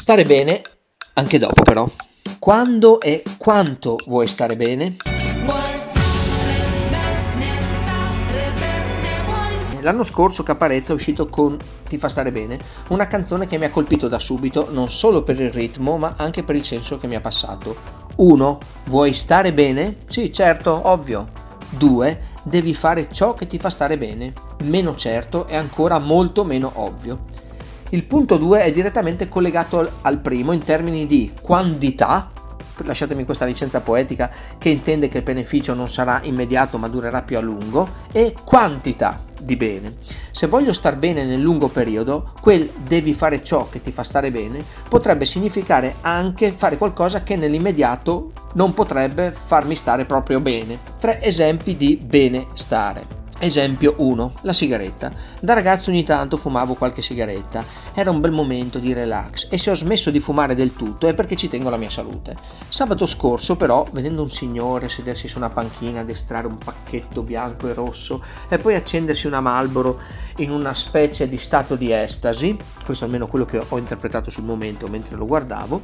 Stare bene anche dopo però. Quando e quanto vuoi stare bene? L'anno scorso Caparezza è uscito con Ti fa stare bene, una canzone che mi ha colpito da subito non solo per il ritmo ma anche per il senso che mi ha passato. 1. Vuoi stare bene? Sì, certo, ovvio. 2. Devi fare ciò che ti fa stare bene. Meno certo e ancora molto meno ovvio. Il punto 2 è direttamente collegato al, primo in termini di quantità, lasciatemi questa licenza poetica che intende che il beneficio non sarà immediato ma durerà più a lungo, e quantità di bene. Se voglio star bene nel lungo periodo, quel devi fare ciò che ti fa stare bene potrebbe significare anche fare qualcosa che nell'immediato non potrebbe farmi stare proprio bene. Tre esempi di benestare. Esempio 1. La sigaretta. Da ragazzo ogni tanto fumavo qualche sigaretta. Era un bel momento di relax e se ho smesso di fumare del tutto è perché ci tengo alla mia salute. Sabato scorso però, vedendo un signore sedersi su una panchina ad estrarre un pacchetto bianco e rosso e poi accendersi una Marlboro in una specie di stato di estasi, questo almeno quello che ho interpretato sul momento mentre lo guardavo,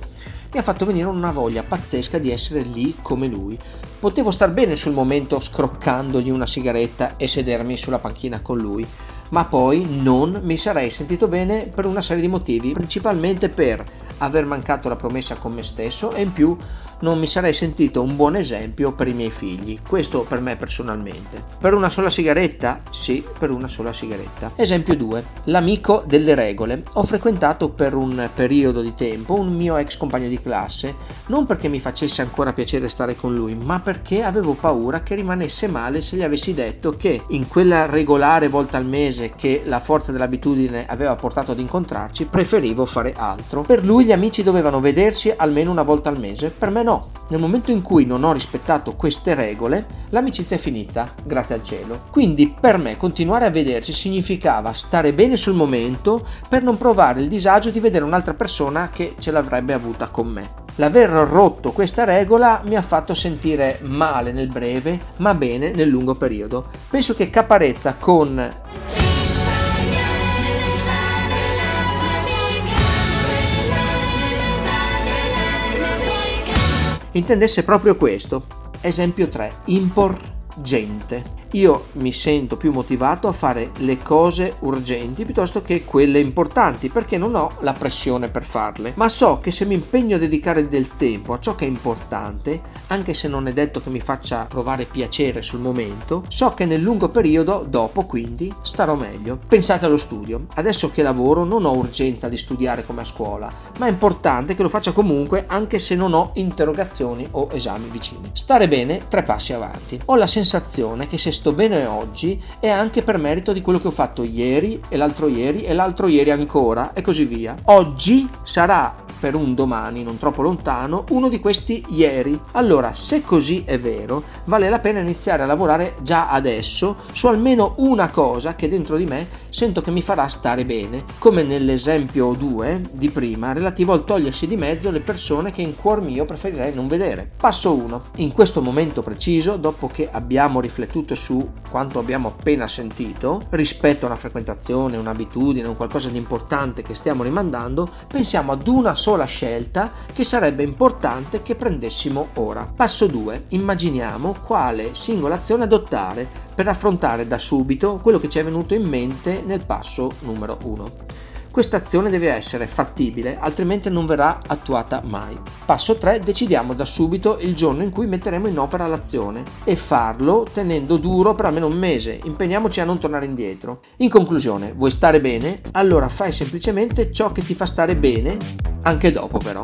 mi ha fatto venire una voglia pazzesca di essere lì come lui. Potevo star bene sul momento scroccandogli una sigaretta e sedermi sulla panchina con lui, ma poi non mi sarei sentito bene per una serie di motivi, principalmente per aver mancato la promessa con me stesso e in più non mi sarei sentito un buon esempio per i miei figli. Questo per me personalmente. Per una sola sigaretta? Sì, per una sola sigaretta. Esempio 2. L'amico delle regole. Ho frequentato per un periodo di tempo un mio ex compagno di classe, non perché mi facesse ancora piacere stare con lui, ma perché avevo paura che rimanesse male se gli avessi detto che in quella regolare volta al mese che la forza dell'abitudine aveva portato ad incontrarci, preferivo fare altro. Per lui gli amici dovevano vedersi almeno una volta al mese, per me no nel momento in cui non ho rispettato queste regole, l'amicizia è finita, grazie al cielo. Quindi per me continuare a vederci significava stare bene sul momento per non provare il disagio di vedere un'altra persona che ce l'avrebbe avuta con me. L'aver rotto questa regola mi ha fatto sentire male nel breve, ma bene nel lungo periodo. Penso che Caparezza con intendesse proprio questo. Esempio 3. Imporgente io mi sento più motivato a fare le cose urgenti piuttosto che quelle importanti perché non ho la pressione per farle, ma so che se mi impegno a dedicare del tempo a ciò che è importante, anche se non è detto che mi faccia provare piacere sul momento, so che nel lungo periodo, dopo quindi, starò meglio. Pensate allo studio. Adesso che lavoro non ho urgenza di studiare come a scuola, ma è importante che lo faccia comunque anche se non ho interrogazioni o esami vicini. Stare bene, tre passi avanti. Ho la sensazione che se sto bene oggi è anche per merito di quello che ho fatto ieri e l'altro ieri e l'altro ieri ancora e così via. Oggi sarà per un domani non troppo lontano uno di questi ieri. Allora, se così è vero, vale la pena iniziare a lavorare già adesso su almeno una cosa che dentro di me sento che mi farà stare bene, come nell'esempio 2 di prima relativo al togliersi di mezzo le persone che in cuor mio preferirei non vedere. Passo 1. In questo momento preciso, dopo che abbiamo riflettuto su quanto abbiamo appena sentito, rispetto a una frequentazione, un'abitudine, un qualcosa di importante che stiamo rimandando, pensiamo ad una sola sola scelta che sarebbe importante che prendessimo ora. Passo 2. Immaginiamo quale singola azione adottare per affrontare da subito quello che ci è venuto in mente nel passo numero 1. Questa azione deve essere fattibile, altrimenti non verrà attuata mai. Passo 3. Decidiamo da subito il giorno in cui metteremo in opera l'azione e farlo tenendo duro per almeno un mese. Impegniamoci a non tornare indietro. In conclusione, vuoi stare bene? Allora fai semplicemente ciò che ti fa stare bene, anche dopo però.